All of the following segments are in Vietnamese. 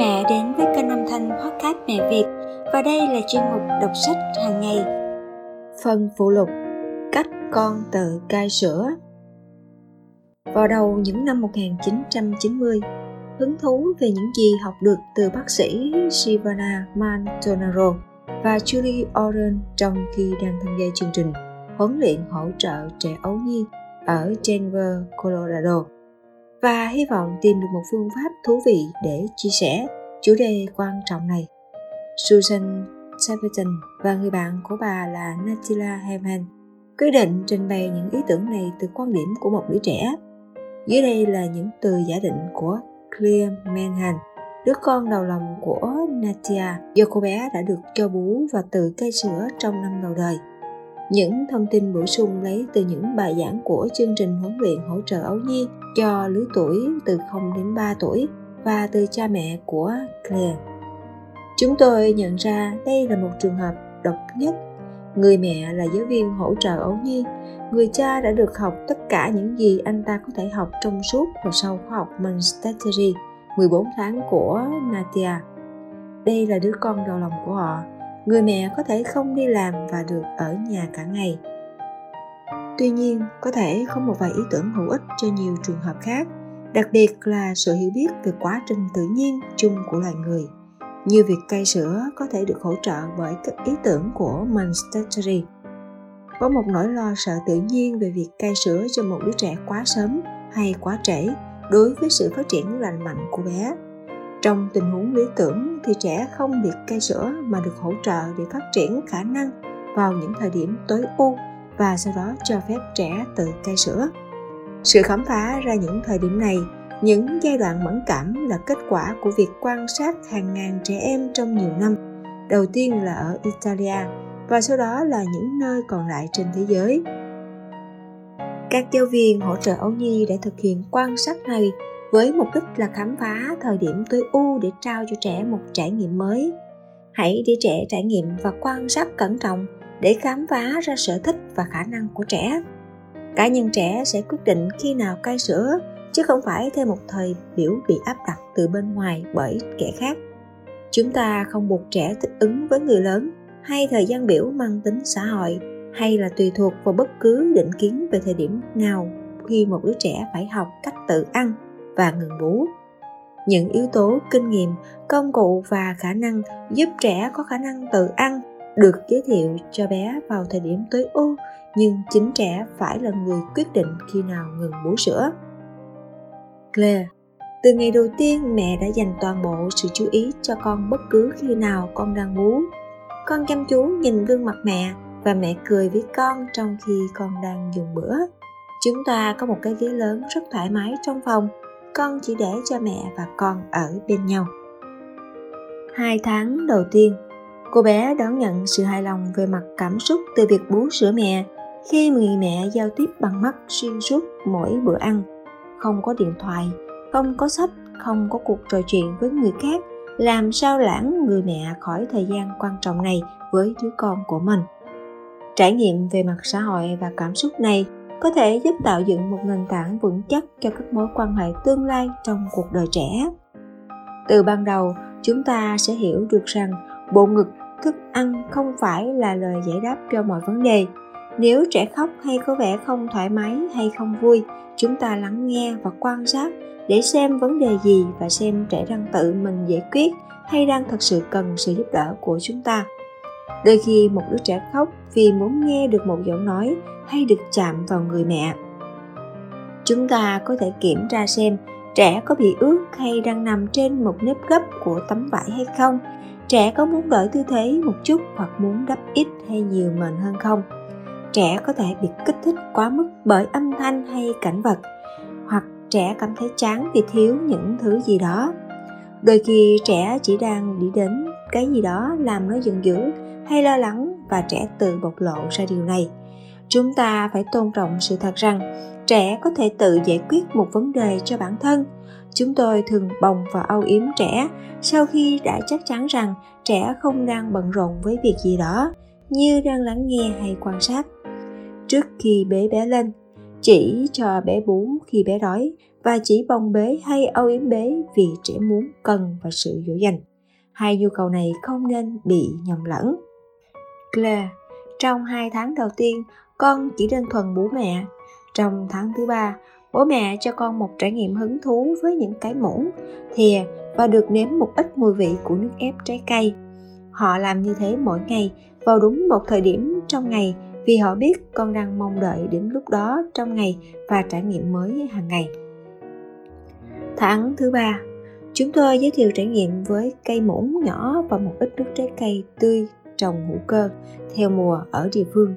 mẹ đến với kênh âm thanh podcast mẹ Việt. Và đây là chuyên mục đọc sách hàng ngày. Phần phụ lục Cách con tự cai sữa Vào đầu những năm 1990, hứng thú về những gì học được từ bác sĩ Sivana Mantonaro và Julie Oren trong khi đang tham gia chương trình huấn luyện hỗ trợ trẻ ấu nhi ở Denver, Colorado và hy vọng tìm được một phương pháp thú vị để chia sẻ chủ đề quan trọng này. Susan Stapleton và người bạn của bà là Natila Heman quyết định trình bày những ý tưởng này từ quan điểm của một đứa trẻ. Dưới đây là những từ giả định của Claire Manhan, đứa con đầu lòng của Natia do cô bé đã được cho bú và tự cây sữa trong năm đầu đời. Những thông tin bổ sung lấy từ những bài giảng của chương trình huấn luyện hỗ trợ ấu nhi cho lứa tuổi từ 0 đến 3 tuổi và từ cha mẹ của Claire. Chúng tôi nhận ra đây là một trường hợp độc nhất. Người mẹ là giáo viên hỗ trợ ấu nhi, người cha đã được học tất cả những gì anh ta có thể học trong suốt và sau khóa học Montessori 14 tháng của Natia. Đây là đứa con đầu lòng của họ. Người mẹ có thể không đi làm và được ở nhà cả ngày. Tuy nhiên, có thể có một vài ý tưởng hữu ích cho nhiều trường hợp khác, đặc biệt là sự hiểu biết về quá trình tự nhiên chung của loài người. Như việc cai sữa có thể được hỗ trợ bởi các ý tưởng của Montessori. Có một nỗi lo sợ tự nhiên về việc cai sữa cho một đứa trẻ quá sớm hay quá trễ đối với sự phát triển lành mạnh của bé. Trong tình huống lý tưởng thì trẻ không được cai sữa mà được hỗ trợ để phát triển khả năng vào những thời điểm tối ưu và sau đó cho phép trẻ tự cai sữa. Sự khám phá ra những thời điểm này, những giai đoạn mẫn cảm là kết quả của việc quan sát hàng ngàn trẻ em trong nhiều năm. Đầu tiên là ở Italia và sau đó là những nơi còn lại trên thế giới. Các giáo viên hỗ trợ ấu nhi đã thực hiện quan sát này với mục đích là khám phá thời điểm tối ưu để trao cho trẻ một trải nghiệm mới. Hãy để trẻ trải nghiệm và quan sát cẩn trọng để khám phá ra sở thích và khả năng của trẻ. Cá nhân trẻ sẽ quyết định khi nào cai sữa chứ không phải theo một thời biểu bị áp đặt từ bên ngoài bởi kẻ khác. Chúng ta không buộc trẻ thích ứng với người lớn hay thời gian biểu mang tính xã hội hay là tùy thuộc vào bất cứ định kiến về thời điểm nào khi một đứa trẻ phải học cách tự ăn và ngừng bú những yếu tố kinh nghiệm, công cụ và khả năng giúp trẻ có khả năng tự ăn được giới thiệu cho bé vào thời điểm tối ưu, nhưng chính trẻ phải là người quyết định khi nào ngừng bú sữa. Claire từ ngày đầu tiên, mẹ đã dành toàn bộ sự chú ý cho con bất cứ khi nào con đang bú. Con chăm chú nhìn gương mặt mẹ và mẹ cười với con trong khi con đang dùng bữa. Chúng ta có một cái ghế lớn rất thoải mái trong phòng con chỉ để cho mẹ và con ở bên nhau. Hai tháng đầu tiên, cô bé đón nhận sự hài lòng về mặt cảm xúc từ việc bú sữa mẹ khi người mẹ giao tiếp bằng mắt xuyên suốt mỗi bữa ăn. Không có điện thoại, không có sách, không có cuộc trò chuyện với người khác, làm sao lãng người mẹ khỏi thời gian quan trọng này với đứa con của mình? Trải nghiệm về mặt xã hội và cảm xúc này có thể giúp tạo dựng một nền tảng vững chắc cho các mối quan hệ tương lai trong cuộc đời trẻ. Từ ban đầu, chúng ta sẽ hiểu được rằng bộ ngực, thức ăn không phải là lời giải đáp cho mọi vấn đề. Nếu trẻ khóc hay có vẻ không thoải mái hay không vui, chúng ta lắng nghe và quan sát để xem vấn đề gì và xem trẻ đang tự mình giải quyết hay đang thật sự cần sự giúp đỡ của chúng ta đôi khi một đứa trẻ khóc vì muốn nghe được một giọng nói hay được chạm vào người mẹ. Chúng ta có thể kiểm tra xem trẻ có bị ướt hay đang nằm trên một nếp gấp của tấm vải hay không, trẻ có muốn đổi tư thế một chút hoặc muốn đắp ít hay nhiều mền hơn không. Trẻ có thể bị kích thích quá mức bởi âm thanh hay cảnh vật, hoặc trẻ cảm thấy chán vì thiếu những thứ gì đó. Đôi khi trẻ chỉ đang đi đến cái gì đó làm nó giận dữ hay lo lắng và trẻ tự bộc lộ ra điều này. Chúng ta phải tôn trọng sự thật rằng, trẻ có thể tự giải quyết một vấn đề cho bản thân. Chúng tôi thường bồng và âu yếm trẻ sau khi đã chắc chắn rằng trẻ không đang bận rộn với việc gì đó, như đang lắng nghe hay quan sát. Trước khi bế bé lên, chỉ cho bé bú khi bé đói và chỉ bồng bế hay âu yếm bế vì trẻ muốn cần và sự dỗ dành. Hai nhu cầu này không nên bị nhầm lẫn. Claire, trong hai tháng đầu tiên con chỉ đơn thuần bú mẹ. Trong tháng thứ ba bố mẹ cho con một trải nghiệm hứng thú với những cái muỗng thìa và được nếm một ít mùi vị của nước ép trái cây. Họ làm như thế mỗi ngày vào đúng một thời điểm trong ngày vì họ biết con đang mong đợi đến lúc đó trong ngày và trải nghiệm mới hàng ngày. Tháng thứ ba chúng tôi giới thiệu trải nghiệm với cây muỗng nhỏ và một ít nước trái cây tươi trồng hữu cơ theo mùa ở địa phương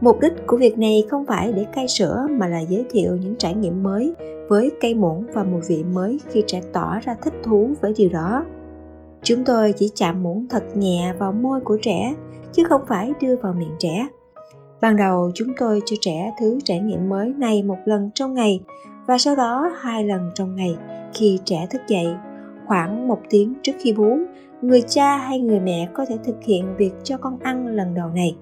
Mục đích của việc này không phải để cai sữa mà là giới thiệu những trải nghiệm mới với cây muỗng và mùi vị mới khi trẻ tỏ ra thích thú với điều đó. Chúng tôi chỉ chạm muỗng thật nhẹ vào môi của trẻ chứ không phải đưa vào miệng trẻ. Ban đầu chúng tôi cho trẻ thứ trải nghiệm mới này một lần trong ngày và sau đó hai lần trong ngày khi trẻ thức dậy. Khoảng một tiếng trước khi bú, người cha hay người mẹ có thể thực hiện việc cho con ăn lần đầu này.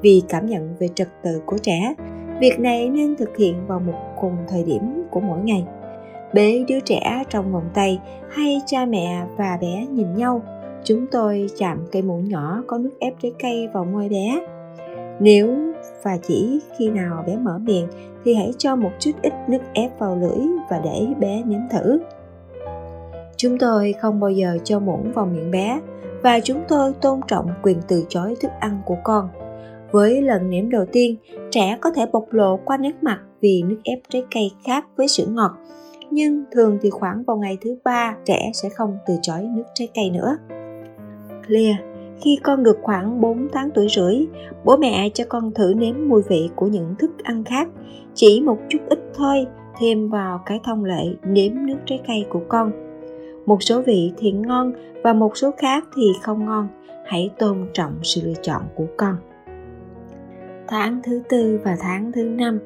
Vì cảm nhận về trật tự của trẻ, việc này nên thực hiện vào một cùng thời điểm của mỗi ngày. Bế đứa trẻ trong vòng tay hay cha mẹ và bé nhìn nhau, chúng tôi chạm cây muỗng nhỏ có nước ép trái cây vào môi bé. Nếu và chỉ khi nào bé mở miệng thì hãy cho một chút ít nước ép vào lưỡi và để bé nếm thử chúng tôi không bao giờ cho muỗng vào miệng bé và chúng tôi tôn trọng quyền từ chối thức ăn của con với lần nếm đầu tiên, trẻ có thể bộc lộ qua nét mặt vì nước ép trái cây khác với sữa ngọt. Nhưng thường thì khoảng vào ngày thứ ba, trẻ sẽ không từ chối nước trái cây nữa. Clear khi con được khoảng 4 tháng tuổi rưỡi, bố mẹ cho con thử nếm mùi vị của những thức ăn khác, chỉ một chút ít thôi, thêm vào cái thông lệ nếm nước trái cây của con. Một số vị thì ngon và một số khác thì không ngon. Hãy tôn trọng sự lựa chọn của con. Tháng thứ tư và tháng thứ năm,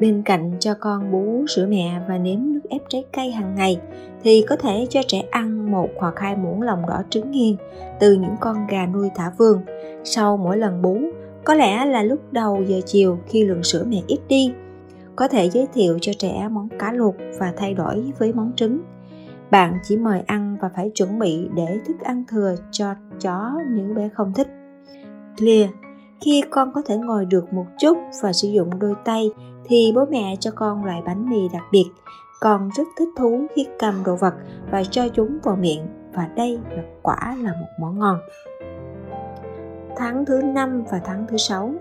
bên cạnh cho con bú, sữa mẹ và nếm nước ép trái cây hàng ngày, thì có thể cho trẻ ăn một hoặc hai muỗng lòng đỏ trứng nghiền từ những con gà nuôi thả vườn. Sau mỗi lần bú, có lẽ là lúc đầu giờ chiều khi lượng sữa mẹ ít đi, có thể giới thiệu cho trẻ món cá luộc và thay đổi với món trứng bạn chỉ mời ăn và phải chuẩn bị để thức ăn thừa cho chó nếu bé không thích. Clear, khi con có thể ngồi được một chút và sử dụng đôi tay thì bố mẹ cho con loại bánh mì đặc biệt. Con rất thích thú khi cầm đồ vật và cho chúng vào miệng và đây là quả là một món ngon. Tháng thứ năm và tháng thứ sáu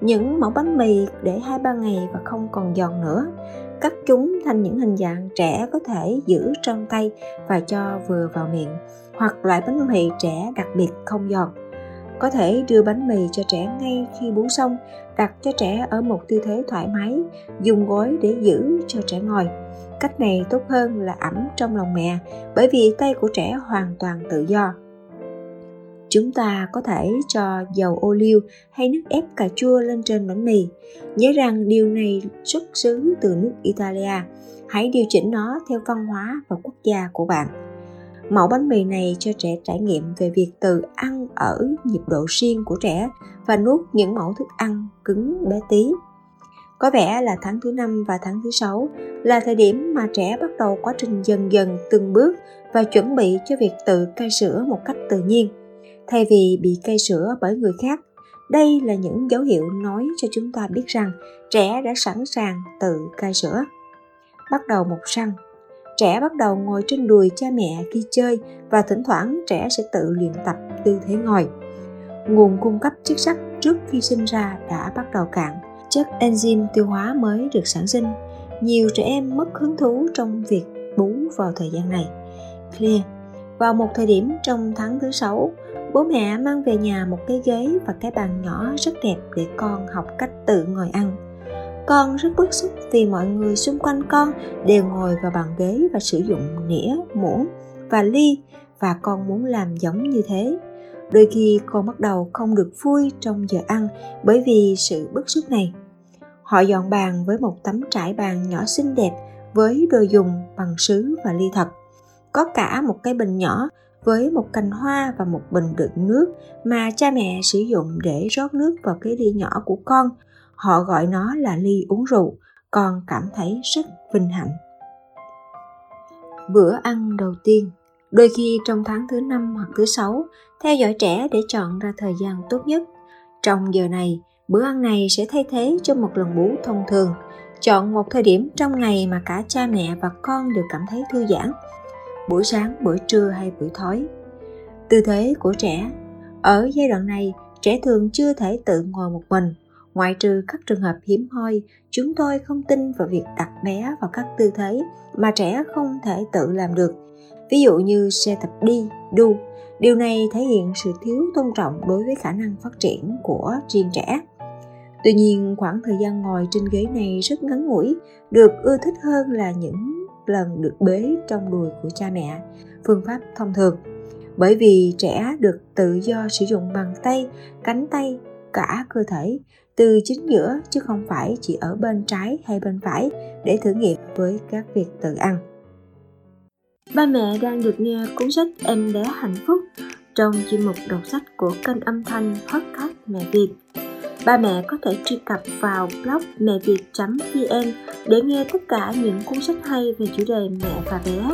những mẫu bánh mì để hai ba ngày và không còn giòn nữa. Cắt chúng thành những hình dạng trẻ có thể giữ trong tay và cho vừa vào miệng, hoặc loại bánh mì trẻ đặc biệt không giòn. Có thể đưa bánh mì cho trẻ ngay khi bú xong, đặt cho trẻ ở một tư thế thoải mái, dùng gối để giữ cho trẻ ngồi. Cách này tốt hơn là ẩm trong lòng mẹ, bởi vì tay của trẻ hoàn toàn tự do chúng ta có thể cho dầu ô liu hay nước ép cà chua lên trên bánh mì nhớ rằng điều này xuất xứ từ nước italia hãy điều chỉnh nó theo văn hóa và quốc gia của bạn Mẫu bánh mì này cho trẻ trải nghiệm về việc tự ăn ở nhịp độ riêng của trẻ và nuốt những mẫu thức ăn cứng bé tí. Có vẻ là tháng thứ năm và tháng thứ sáu là thời điểm mà trẻ bắt đầu quá trình dần dần từng bước và chuẩn bị cho việc tự cai sữa một cách tự nhiên. Thay vì bị cai sữa bởi người khác, đây là những dấu hiệu nói cho chúng ta biết rằng trẻ đã sẵn sàng tự cai sữa. Bắt đầu một răng trẻ bắt đầu ngồi trên đùi cha mẹ khi chơi và thỉnh thoảng trẻ sẽ tự luyện tập tư thế ngồi. Nguồn cung cấp chất sắt trước khi sinh ra đã bắt đầu cạn. Chất enzyme tiêu hóa mới được sản sinh. Nhiều trẻ em mất hứng thú trong việc bú vào thời gian này. Clear vào một thời điểm trong tháng thứ sáu, bố mẹ mang về nhà một cái ghế và cái bàn nhỏ rất đẹp để con học cách tự ngồi ăn. Con rất bức xúc vì mọi người xung quanh con đều ngồi vào bàn ghế và sử dụng nĩa, muỗng và ly và con muốn làm giống như thế. Đôi khi con bắt đầu không được vui trong giờ ăn bởi vì sự bức xúc này. Họ dọn bàn với một tấm trải bàn nhỏ xinh đẹp với đồ dùng, bằng sứ và ly thật. Có cả một cái bình nhỏ với một cành hoa và một bình đựng nước mà cha mẹ sử dụng để rót nước vào cái ly nhỏ của con. Họ gọi nó là ly uống rượu, con cảm thấy rất vinh hạnh. Bữa ăn đầu tiên đôi khi trong tháng thứ năm hoặc thứ sáu theo dõi trẻ để chọn ra thời gian tốt nhất. Trong giờ này bữa ăn này sẽ thay thế cho một lần bú thông thường. Chọn một thời điểm trong ngày mà cả cha mẹ và con đều cảm thấy thư giãn buổi sáng, buổi trưa hay buổi tối. Tư thế của trẻ, ở giai đoạn này, trẻ thường chưa thể tự ngồi một mình. Ngoại trừ các trường hợp hiếm hoi, chúng tôi không tin vào việc đặt bé vào các tư thế mà trẻ không thể tự làm được. Ví dụ như xe tập đi, đu, điều này thể hiện sự thiếu tôn trọng đối với khả năng phát triển của riêng trẻ. Tuy nhiên, khoảng thời gian ngồi trên ghế này rất ngắn ngủi, được ưa thích hơn là những lần được bế trong đùi của cha mẹ. Phương pháp thông thường. Bởi vì trẻ được tự do sử dụng bàn tay, cánh tay, cả cơ thể, từ chính giữa chứ không phải chỉ ở bên trái hay bên phải để thử nghiệm với các việc tự ăn. Ba mẹ đang được nghe cuốn sách em bé hạnh phúc trong chuyên mục đọc sách của kênh âm thanh podcast mẹ việt ba mẹ có thể truy cập vào blog mẹ việt vn để nghe tất cả những cuốn sách hay về chủ đề mẹ và bé,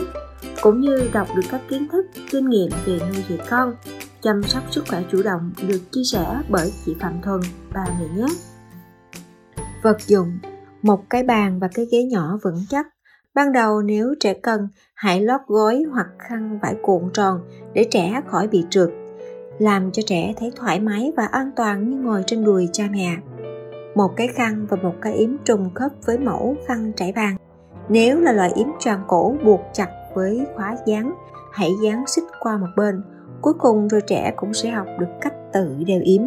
cũng như đọc được các kiến thức, kinh nghiệm về nuôi dạy con, chăm sóc sức khỏe chủ động được chia sẻ bởi chị phạm thuần, ba mẹ nhé. Vật dụng, một cái bàn và cái ghế nhỏ vững chắc. Ban đầu nếu trẻ cần, hãy lót gối hoặc khăn vải cuộn tròn để trẻ khỏi bị trượt làm cho trẻ thấy thoải mái và an toàn như ngồi trên đùi cha mẹ. Một cái khăn và một cái yếm trùng khớp với mẫu khăn trải bàn. Nếu là loại yếm tròn cổ buộc chặt với khóa dán, hãy dán xích qua một bên. Cuối cùng rồi trẻ cũng sẽ học được cách tự đeo yếm.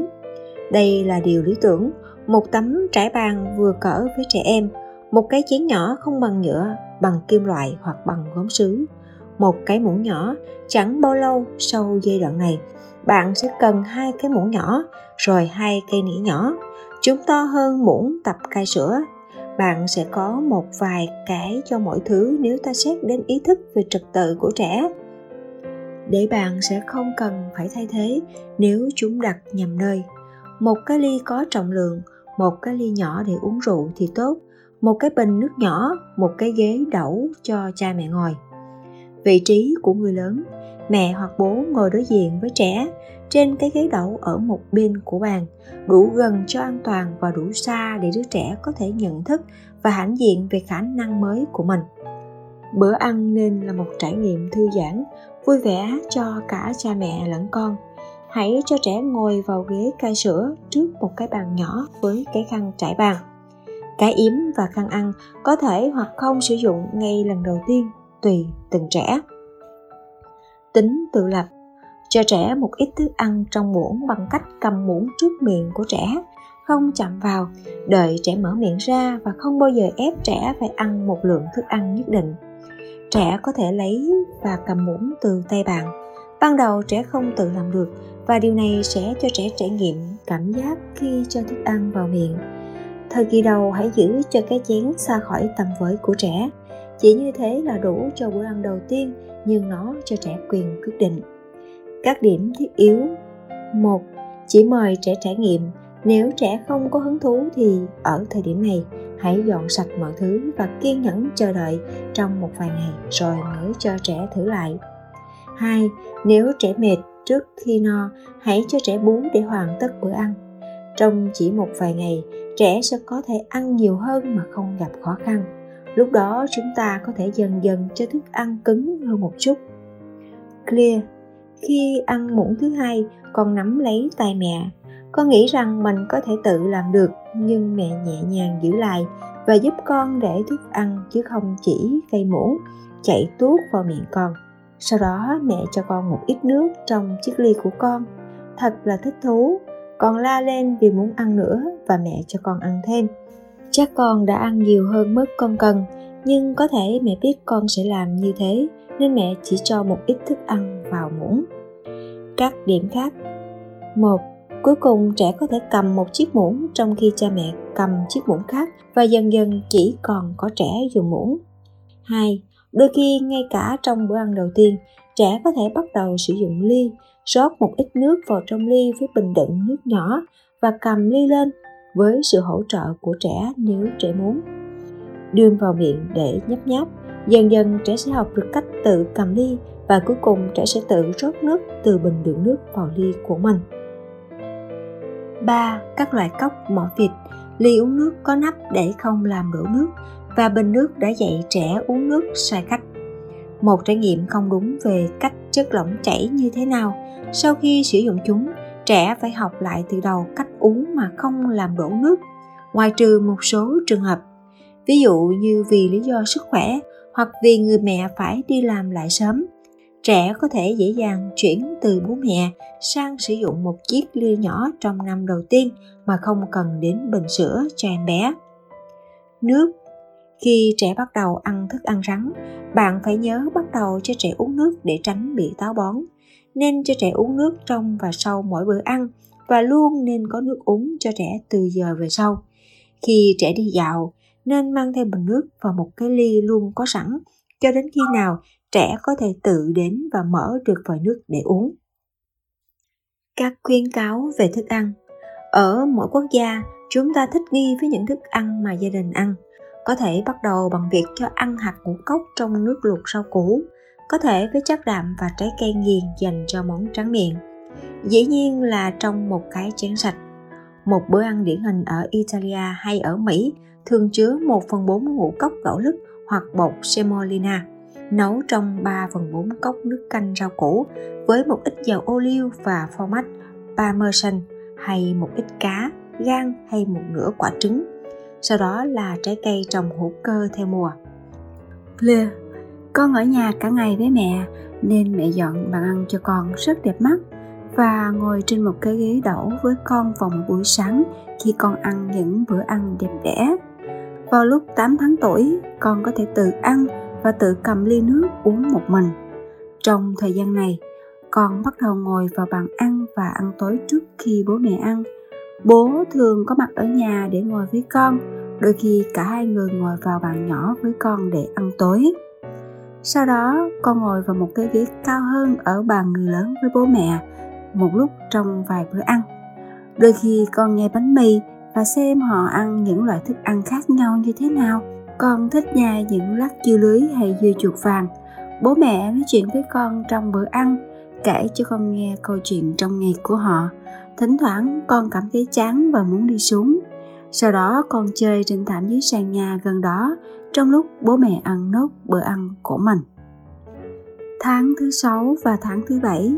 Đây là điều lý tưởng, một tấm trải bàn vừa cỡ với trẻ em, một cái chén nhỏ không bằng nhựa, bằng kim loại hoặc bằng gốm sứ. Một cái muỗng nhỏ, chẳng bao lâu sau giai đoạn này, bạn sẽ cần hai cái muỗng nhỏ rồi hai cây nĩa nhỏ chúng to hơn muỗng tập cai sữa. Bạn sẽ có một vài cái cho mỗi thứ nếu ta xét đến ý thức về trật tự của trẻ. Để bạn sẽ không cần phải thay thế nếu chúng đặt nhầm nơi. Một cái ly có trọng lượng một cái ly nhỏ để uống rượu thì tốt một cái bình nước nhỏ một cái ghế đẩu cho cha mẹ ngồi vị trí của người lớn, mẹ hoặc bố ngồi đối diện với trẻ trên cái ghế đậu ở một bên của bàn, đủ gần cho an toàn và đủ xa để đứa trẻ có thể nhận thức và hãnh diện về khả năng mới của mình. Bữa ăn nên là một trải nghiệm thư giãn, vui vẻ cho cả cha mẹ lẫn con. Hãy cho trẻ ngồi vào ghế cai sữa trước một cái bàn nhỏ với cái khăn trải bàn. Cái yếm và khăn ăn có thể hoặc không sử dụng ngay lần đầu tiên tùy từng trẻ. Tính tự lập, cho trẻ một ít thức ăn trong muỗng bằng cách cầm muỗng trước miệng của trẻ, không chạm vào, đợi trẻ mở miệng ra và không bao giờ ép trẻ phải ăn một lượng thức ăn nhất định. Trẻ có thể lấy và cầm muỗng từ tay bạn. Ban đầu trẻ không tự làm được và điều này sẽ cho trẻ trải nghiệm cảm giác khi cho thức ăn vào miệng. Thời kỳ đầu hãy giữ cho cái chén xa khỏi tầm với của trẻ chỉ như thế là đủ cho bữa ăn đầu tiên nhưng nó cho trẻ quyền quyết định các điểm thiết yếu một chỉ mời trẻ trải nghiệm nếu trẻ không có hứng thú thì ở thời điểm này hãy dọn sạch mọi thứ và kiên nhẫn chờ đợi trong một vài ngày rồi mới cho trẻ thử lại. 2. Nếu trẻ mệt trước khi no, hãy cho trẻ bú để hoàn tất bữa ăn. Trong chỉ một vài ngày, trẻ sẽ có thể ăn nhiều hơn mà không gặp khó khăn lúc đó chúng ta có thể dần dần cho thức ăn cứng hơn một chút. Clear, khi ăn muỗng thứ hai, con nắm lấy tay mẹ. Con nghĩ rằng mình có thể tự làm được, nhưng mẹ nhẹ nhàng giữ lại và giúp con để thức ăn chứ không chỉ cây muỗng, chạy tuốt vào miệng con. Sau đó mẹ cho con một ít nước trong chiếc ly của con. Thật là thích thú. Con la lên vì muốn ăn nữa và mẹ cho con ăn thêm chắc con đã ăn nhiều hơn mức con cần, nhưng có thể mẹ biết con sẽ làm như thế, nên mẹ chỉ cho một ít thức ăn vào muỗng. Các điểm khác. Một, cuối cùng trẻ có thể cầm một chiếc muỗng trong khi cha mẹ cầm chiếc muỗng khác và dần dần chỉ còn có trẻ dùng muỗng. Hai, đôi khi ngay cả trong bữa ăn đầu tiên, trẻ có thể bắt đầu sử dụng ly, rót một ít nước vào trong ly với bình đựng nước nhỏ và cầm ly lên với sự hỗ trợ của trẻ nếu trẻ muốn đưa vào miệng để nhấp nháp. Dần dần trẻ sẽ học được cách tự cầm ly và cuối cùng trẻ sẽ tự rót nước từ bình đựng nước vào ly của mình. 3. Các loại cốc mỏ vịt Ly uống nước có nắp để không làm đổ nước và bình nước đã dạy trẻ uống nước sai cách. Một trải nghiệm không đúng về cách chất lỏng chảy như thế nào. Sau khi sử dụng chúng, trẻ phải học lại từ đầu cách uống mà không làm đổ nước, ngoài trừ một số trường hợp. Ví dụ như vì lý do sức khỏe hoặc vì người mẹ phải đi làm lại sớm trẻ có thể dễ dàng chuyển từ bố mẹ sang sử dụng một chiếc ly nhỏ trong năm đầu tiên mà không cần đến bình sữa cho em bé nước khi trẻ bắt đầu ăn thức ăn rắn bạn phải nhớ bắt đầu cho trẻ uống nước để tránh bị táo bón nên cho trẻ uống nước trong và sau mỗi bữa ăn và luôn nên có nước uống cho trẻ từ giờ về sau khi trẻ đi dạo nên mang theo bình nước và một cái ly luôn có sẵn cho đến khi nào trẻ có thể tự đến và mở được vòi nước để uống. Các khuyến cáo về thức ăn Ở mỗi quốc gia, chúng ta thích nghi với những thức ăn mà gia đình ăn. Có thể bắt đầu bằng việc cho ăn hạt ngũ cốc trong nước luộc rau củ, có thể với chất đạm và trái cây nghiền dành cho món tráng miệng. Dĩ nhiên là trong một cái chén sạch. Một bữa ăn điển hình ở Italia hay ở Mỹ thường chứa 1 phần 4 ngũ cốc gạo lứt hoặc bột semolina nấu trong 3 phần 4 cốc nước canh rau củ với một ít dầu ô liu và format parmesan hay một ít cá, gan hay một nửa quả trứng. Sau đó là trái cây trồng hữu cơ theo mùa. Clear, con ở nhà cả ngày với mẹ nên mẹ dọn bàn ăn cho con rất đẹp mắt và ngồi trên một cái ghế đẩu với con vào một buổi sáng khi con ăn những bữa ăn đẹp đẽ. Vào lúc 8 tháng tuổi, con có thể tự ăn và tự cầm ly nước uống một mình. Trong thời gian này, con bắt đầu ngồi vào bàn ăn và ăn tối trước khi bố mẹ ăn. Bố thường có mặt ở nhà để ngồi với con, đôi khi cả hai người ngồi vào bàn nhỏ với con để ăn tối. Sau đó, con ngồi vào một cái ghế cao hơn ở bàn người lớn với bố mẹ, một lúc trong vài bữa ăn. Đôi khi con nghe bánh mì và xem họ ăn những loại thức ăn khác nhau như thế nào con thích nhai những lát dưa lưới hay dưa chuột vàng. Bố mẹ nói chuyện với con trong bữa ăn, kể cho con nghe câu chuyện trong ngày của họ. Thỉnh thoảng con cảm thấy chán và muốn đi xuống. Sau đó con chơi trên thảm dưới sàn nhà gần đó trong lúc bố mẹ ăn nốt bữa ăn của mình. Tháng thứ sáu và tháng thứ bảy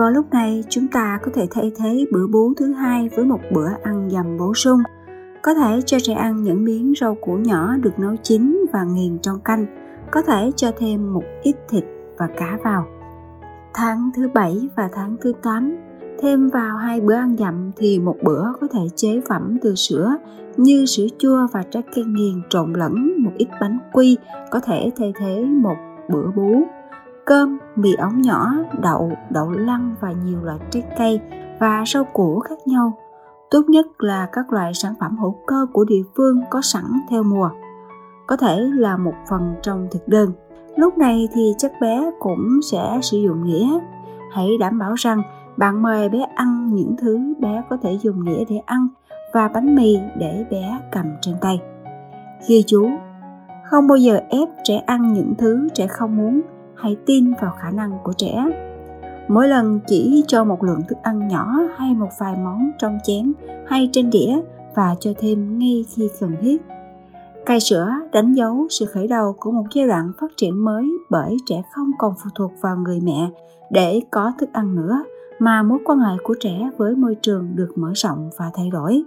vào lúc này, chúng ta có thể thay thế bữa bú thứ hai với một bữa ăn dầm bổ sung – có thể cho trẻ ăn những miếng rau củ nhỏ được nấu chín và nghiền trong canh. Có thể cho thêm một ít thịt và cá vào. Tháng thứ bảy và tháng thứ 8 thêm vào hai bữa ăn dặm thì một bữa có thể chế phẩm từ sữa như sữa chua và trái cây nghiền trộn lẫn một ít bánh quy có thể thay thế một bữa bú cơm, mì ống nhỏ, đậu đậu lăng và nhiều loại trái cây và rau củ khác nhau. Tốt nhất là các loại sản phẩm hữu cơ của địa phương có sẵn theo mùa. Có thể là một phần trong thực đơn. Lúc này thì chắc bé cũng sẽ sử dụng nghĩa. Hãy đảm bảo rằng bạn mời bé ăn những thứ bé có thể dùng nghĩa để ăn và bánh mì để bé cầm trên tay. Ghi chú, không bao giờ ép trẻ ăn những thứ trẻ không muốn hãy tin vào khả năng của trẻ. Mỗi lần chỉ cho một lượng thức ăn nhỏ hay một vài món trong chén hay trên đĩa và cho thêm ngay khi cần thiết. Cai sữa đánh dấu sự khởi đầu của một giai đoạn phát triển mới bởi trẻ không còn phụ thuộc vào người mẹ để có thức ăn nữa, mà mối quan hệ của trẻ với môi trường được mở rộng và thay đổi.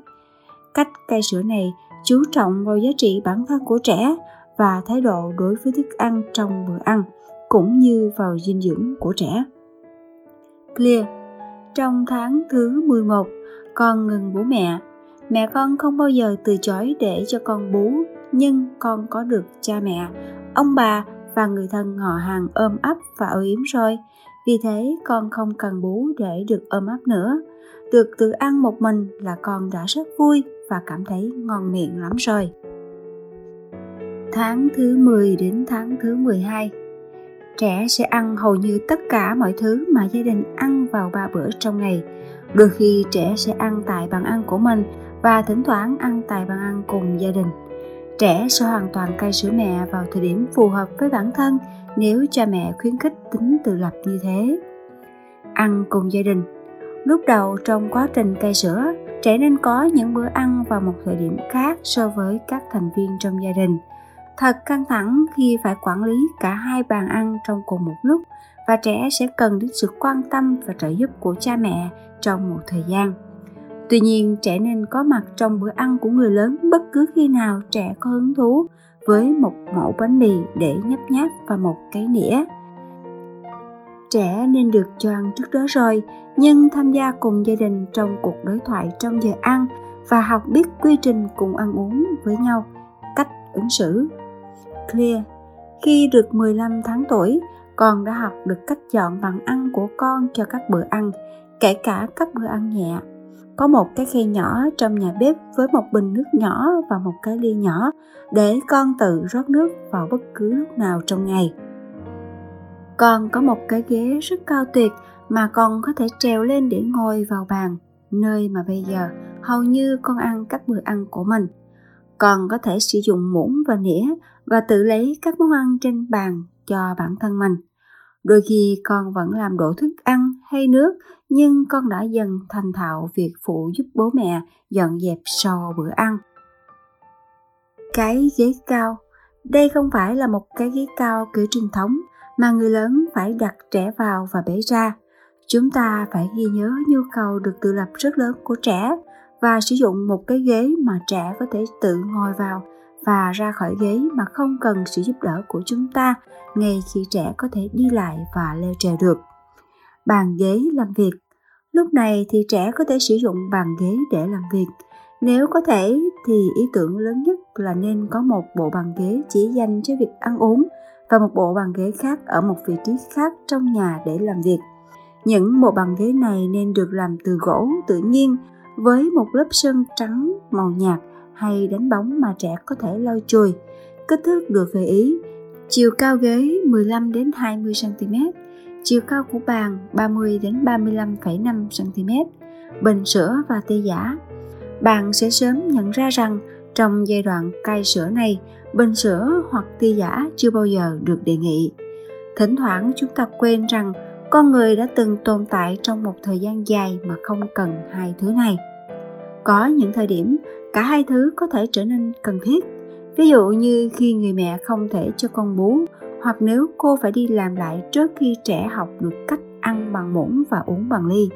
Cách cai sữa này chú trọng vào giá trị bản thân của trẻ và thái độ đối với thức ăn trong bữa ăn cũng như vào dinh dưỡng của trẻ Clear. Trong tháng thứ 11, con ngừng bú mẹ. Mẹ con không bao giờ từ chối để cho con bú, nhưng con có được cha mẹ, ông bà và người thân họ hàng ôm ấp và âu yếm rồi. Vì thế con không cần bú để được ôm ấp nữa. Được tự ăn một mình là con đã rất vui và cảm thấy ngon miệng lắm rồi. Tháng thứ 10 đến tháng thứ 12 trẻ sẽ ăn hầu như tất cả mọi thứ mà gia đình ăn vào ba bữa trong ngày đôi khi trẻ sẽ ăn tại bàn ăn của mình và thỉnh thoảng ăn tại bàn ăn cùng gia đình Trẻ sẽ hoàn toàn cai sữa mẹ vào thời điểm phù hợp với bản thân nếu cha mẹ khuyến khích tính tự lập như thế. Ăn cùng gia đình Lúc đầu trong quá trình cai sữa, trẻ nên có những bữa ăn vào một thời điểm khác so với các thành viên trong gia đình. Thật căng thẳng khi phải quản lý cả hai bàn ăn trong cùng một lúc và trẻ sẽ cần đến sự quan tâm và trợ giúp của cha mẹ trong một thời gian. Tuy nhiên, trẻ nên có mặt trong bữa ăn của người lớn bất cứ khi nào trẻ có hứng thú với một mẫu bánh mì để nhấp nháp và một cái nĩa. Trẻ nên được cho ăn trước đó rồi, nhưng tham gia cùng gia đình trong cuộc đối thoại trong giờ ăn và học biết quy trình cùng ăn uống với nhau, cách ứng xử. Clear. Khi được 15 tháng tuổi, con đã học được cách chọn bằng ăn của con cho các bữa ăn, kể cả các bữa ăn nhẹ. Có một cái khe nhỏ trong nhà bếp với một bình nước nhỏ và một cái ly nhỏ để con tự rót nước vào bất cứ lúc nào trong ngày. Con có một cái ghế rất cao tuyệt mà con có thể trèo lên để ngồi vào bàn nơi mà bây giờ hầu như con ăn các bữa ăn của mình. Con có thể sử dụng muỗng và nĩa và tự lấy các món ăn trên bàn cho bản thân mình. Đôi khi con vẫn làm đổ thức ăn hay nước, nhưng con đã dần thành thạo việc phụ giúp bố mẹ dọn dẹp sau bữa ăn. Cái ghế cao. Đây không phải là một cái ghế cao kiểu truyền thống mà người lớn phải đặt trẻ vào và bế ra. Chúng ta phải ghi nhớ nhu cầu được tự lập rất lớn của trẻ và sử dụng một cái ghế mà trẻ có thể tự ngồi vào và ra khỏi ghế mà không cần sự giúp đỡ của chúng ta ngay khi trẻ có thể đi lại và leo trèo được. Bàn ghế làm việc Lúc này thì trẻ có thể sử dụng bàn ghế để làm việc. Nếu có thể thì ý tưởng lớn nhất là nên có một bộ bàn ghế chỉ dành cho việc ăn uống và một bộ bàn ghế khác ở một vị trí khác trong nhà để làm việc. Những bộ bàn ghế này nên được làm từ gỗ tự nhiên với một lớp sơn trắng màu nhạt hay đánh bóng mà trẻ có thể lôi chùi. Kích thước được gợi ý, chiều cao ghế 15 đến 20 cm, chiều cao của bàn 30 đến 35,5 cm, bình sữa và tê giả. Bạn sẽ sớm nhận ra rằng trong giai đoạn cai sữa này, bình sữa hoặc tia giả chưa bao giờ được đề nghị. Thỉnh thoảng chúng ta quên rằng con người đã từng tồn tại trong một thời gian dài mà không cần hai thứ này. Có những thời điểm cả hai thứ có thể trở nên cần thiết. Ví dụ như khi người mẹ không thể cho con bú, hoặc nếu cô phải đi làm lại trước khi trẻ học được cách ăn bằng muỗng và uống bằng ly.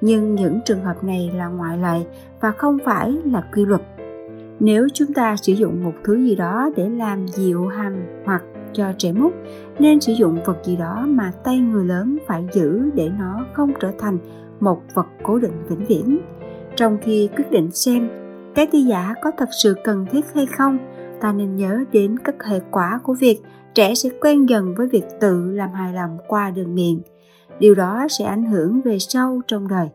Nhưng những trường hợp này là ngoại lệ và không phải là quy luật. Nếu chúng ta sử dụng một thứ gì đó để làm dịu hàm hoặc cho trẻ mút, nên sử dụng vật gì đó mà tay người lớn phải giữ để nó không trở thành một vật cố định vĩnh viễn. Trong khi quyết định xem cái ti giả có thật sự cần thiết hay không, ta nên nhớ đến các hệ quả của việc trẻ sẽ quen dần với việc tự làm hài lòng qua đường miệng điều đó sẽ ảnh hưởng về sau trong đời.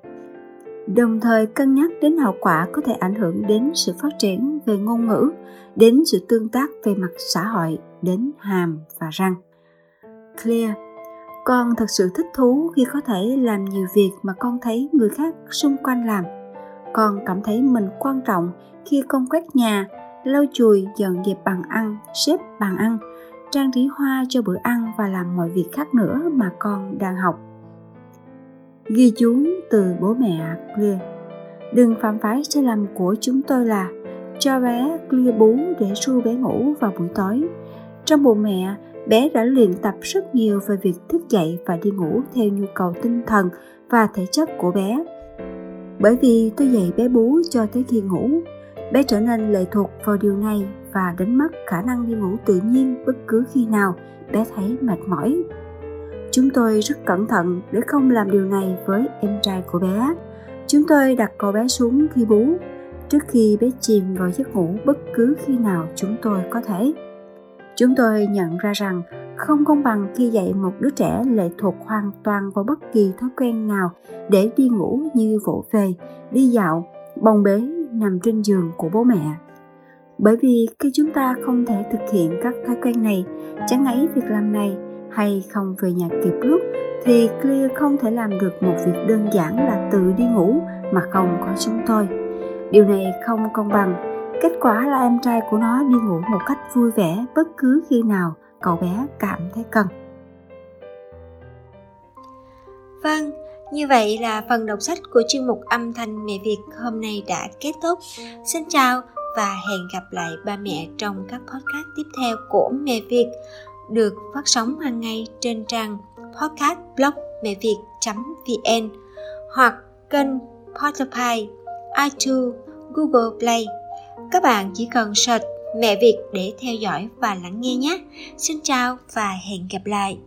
Đồng thời cân nhắc đến hậu quả có thể ảnh hưởng đến sự phát triển về ngôn ngữ, đến sự tương tác về mặt xã hội, đến hàm và răng. Clear. Con thật sự thích thú khi có thể làm nhiều việc mà con thấy người khác xung quanh làm con cảm thấy mình quan trọng khi con quét nhà, lau chùi, dọn dẹp bàn ăn, xếp bàn ăn, trang trí hoa cho bữa ăn và làm mọi việc khác nữa mà con đang học. Ghi chú từ bố mẹ clear. Đừng phạm phải sai lầm của chúng tôi là cho bé clear bú để ru bé ngủ vào buổi tối. Trong bụng mẹ, bé đã luyện tập rất nhiều về việc thức dậy và đi ngủ theo nhu cầu tinh thần và thể chất của bé bởi vì tôi dạy bé bú cho tới khi ngủ, bé trở nên lệ thuộc vào điều này và đánh mất khả năng đi ngủ tự nhiên bất cứ khi nào bé thấy mệt mỏi. Chúng tôi rất cẩn thận để không làm điều này với em trai của bé. Chúng tôi đặt cậu bé xuống khi bú, trước khi bé chìm vào giấc ngủ bất cứ khi nào chúng tôi có thể chúng tôi nhận ra rằng không công bằng khi dạy một đứa trẻ lệ thuộc hoàn toàn vào bất kỳ thói quen nào để đi ngủ như vỗ về, đi dạo, bồng bế, nằm trên giường của bố mẹ bởi vì khi chúng ta không thể thực hiện các thói quen này, chẳng ấy việc làm này hay không về nhà kịp lúc, thì Clear không thể làm được một việc đơn giản là tự đi ngủ mà không có chúng tôi. Điều này không công bằng. Kết quả là em trai của nó đi ngủ một cách vui vẻ bất cứ khi nào cậu bé cảm thấy cần. Vâng, như vậy là phần đọc sách của chuyên mục âm thanh mẹ Việt hôm nay đã kết thúc. Xin chào và hẹn gặp lại ba mẹ trong các podcast tiếp theo của mẹ Việt được phát sóng hàng ngày trên trang podcast blog mẹ việt.vn hoặc kênh Spotify, iTunes, Google Play. Các bạn chỉ cần search mẹ Việt để theo dõi và lắng nghe nhé. Xin chào và hẹn gặp lại.